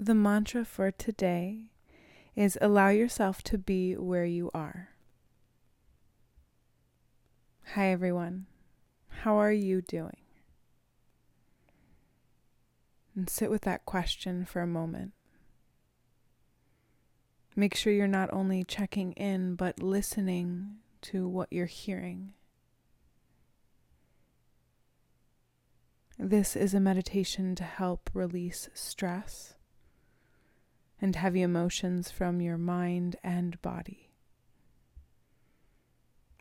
The mantra for today is allow yourself to be where you are. Hi, everyone. How are you doing? And sit with that question for a moment. Make sure you're not only checking in, but listening to what you're hearing. This is a meditation to help release stress and heavy emotions from your mind and body.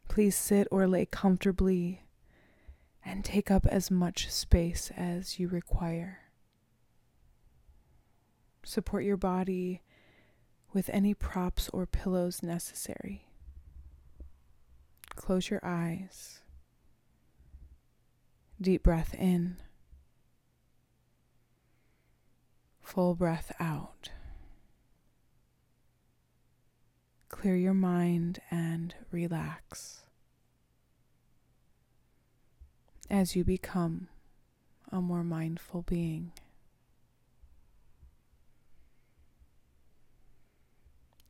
Please sit or lay comfortably and take up as much space as you require. Support your body with any props or pillows necessary. Close your eyes. Deep breath in. Full breath out. Clear your mind and relax as you become a more mindful being.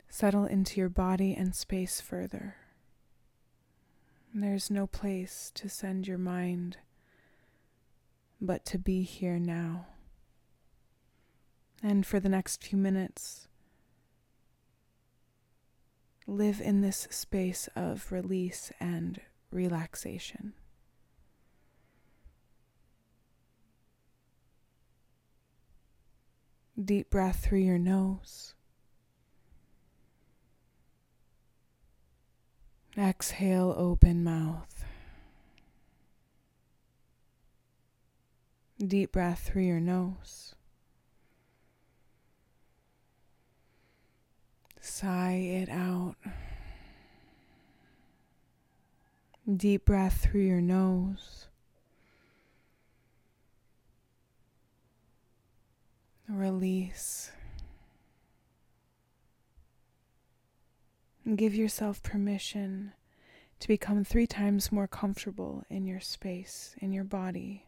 Settle into your body and space further. There's no place to send your mind but to be here now. And for the next few minutes, live in this space of release and relaxation. Deep breath through your nose. Exhale, open mouth. Deep breath through your nose. Sigh it out. Deep breath through your nose. Release. And give yourself permission to become three times more comfortable in your space, in your body.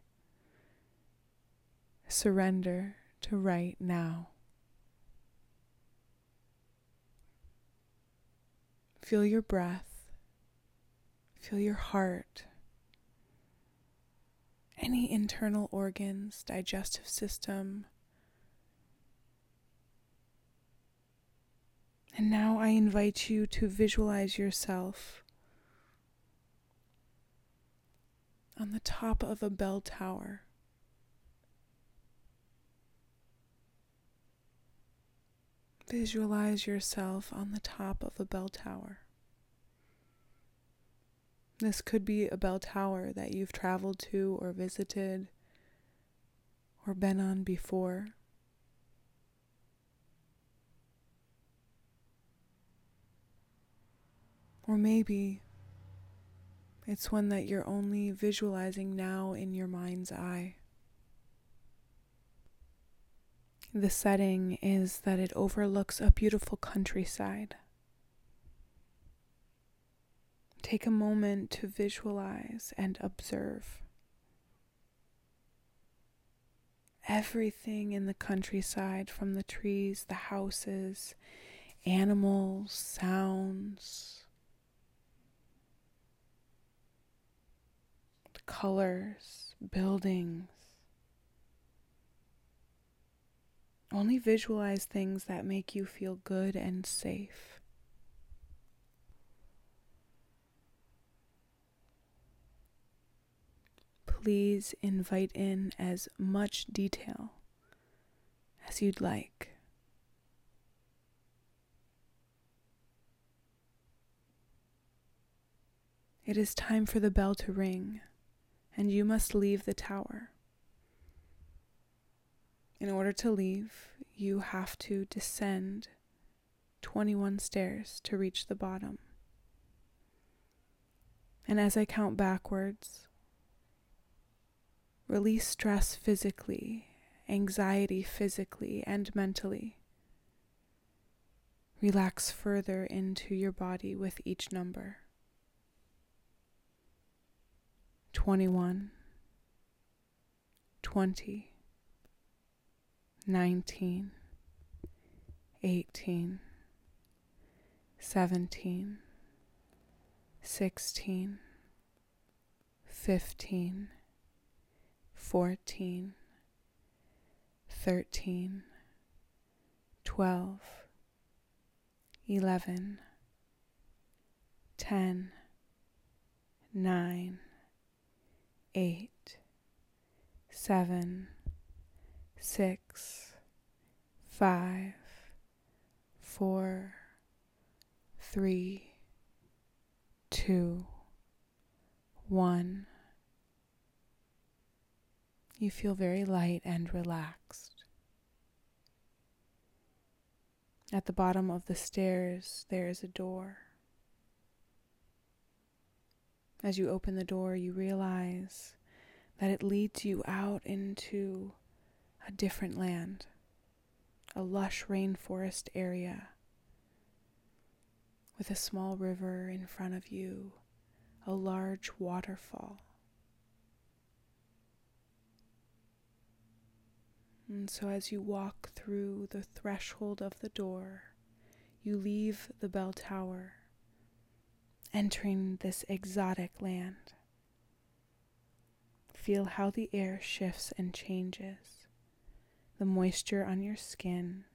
Surrender to right now. Feel your breath. Feel your heart. Any internal organs, digestive system. And now I invite you to visualize yourself on the top of a bell tower. Visualize yourself on the top of a bell tower. This could be a bell tower that you've traveled to or visited or been on before. Or maybe it's one that you're only visualizing now in your mind's eye. The setting is that it overlooks a beautiful countryside. Take a moment to visualize and observe. Everything in the countryside, from the trees, the houses, animals, sounds, the colors, buildings. Only visualize things that make you feel good and safe. Please invite in as much detail as you'd like. It is time for the bell to ring, and you must leave the tower. In order to leave, you have to descend 21 stairs to reach the bottom. And as I count backwards, release stress physically, anxiety physically and mentally. Relax further into your body with each number. 21, 20, 19, eighteen, seventeen, sixteen, fifteen, fourteen, thirteen, twelve, eleven, ten, nine, eight, seven, six, five, four, three, two, one. You feel very light and relaxed. At the bottom of the stairs, there is a door. As you open the door, you realize that it leads you out into a different land, a lush rainforest area with a small river in front of you, a large waterfall. And so, as you walk through the threshold of the door, you leave the bell tower, entering this exotic land. Feel how the air shifts and changes, the moisture on your skin.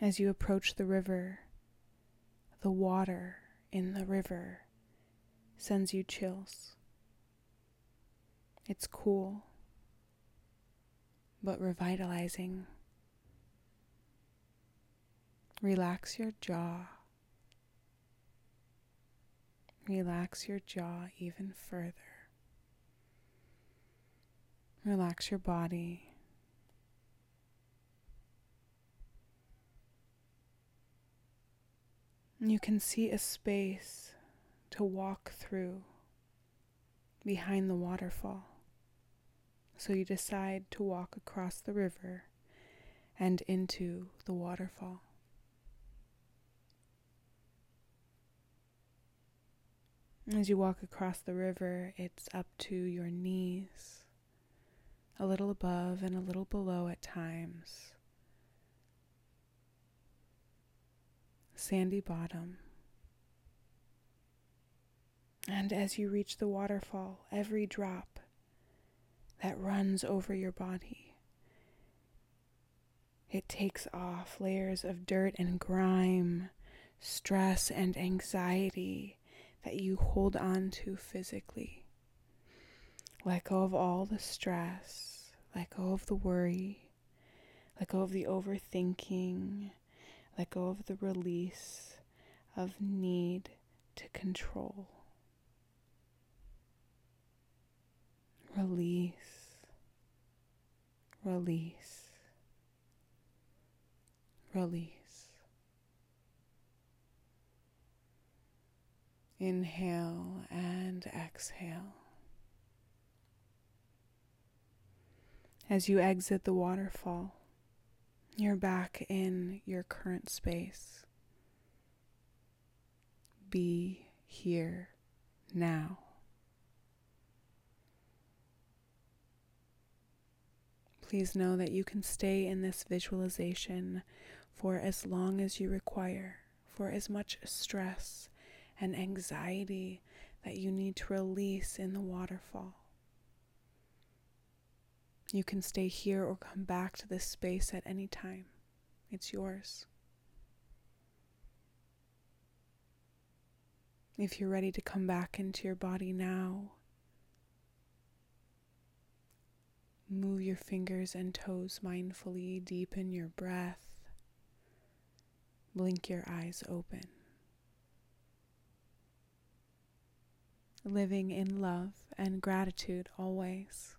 As you approach the river, the water in the river sends you chills. It's cool, but revitalizing. Relax your jaw. Relax your jaw even further. Relax your body. You can see a space to walk through behind the waterfall. So you decide to walk across the river and into the waterfall. As you walk across the river, it's up to your knees, a little above and a little below at times. Sandy bottom. And as you reach the waterfall, every drop that runs over your body, it takes off layers of dirt and grime, stress and anxiety that you hold on to physically. Let go of all the stress, let go of the worry, let go of the overthinking, let go of the release of need to control. Release, release, release. Inhale and exhale. As you exit the waterfall, you're back in your current space. Be here now. Please know that you can stay in this visualization for as long as you require, for as much stress and anxiety that you need to release in the waterfall. You can stay here or come back to this space at any time. It's yours. If you're ready to come back into your body now, move your fingers and toes mindfully, deepen your breath, blink your eyes open. living in love and gratitude always.